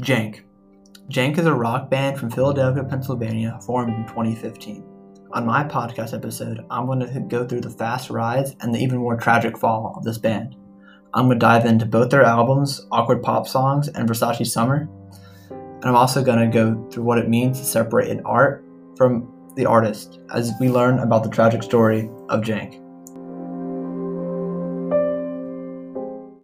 Jank. Jank is a rock band from Philadelphia, Pennsylvania, formed in 2015. On my podcast episode, I'm going to go through the fast rise and the even more tragic fall of this band. I'm going to dive into both their albums, Awkward Pop Songs and Versace Summer. And I'm also going to go through what it means to separate an art from the artist as we learn about the tragic story of Jank.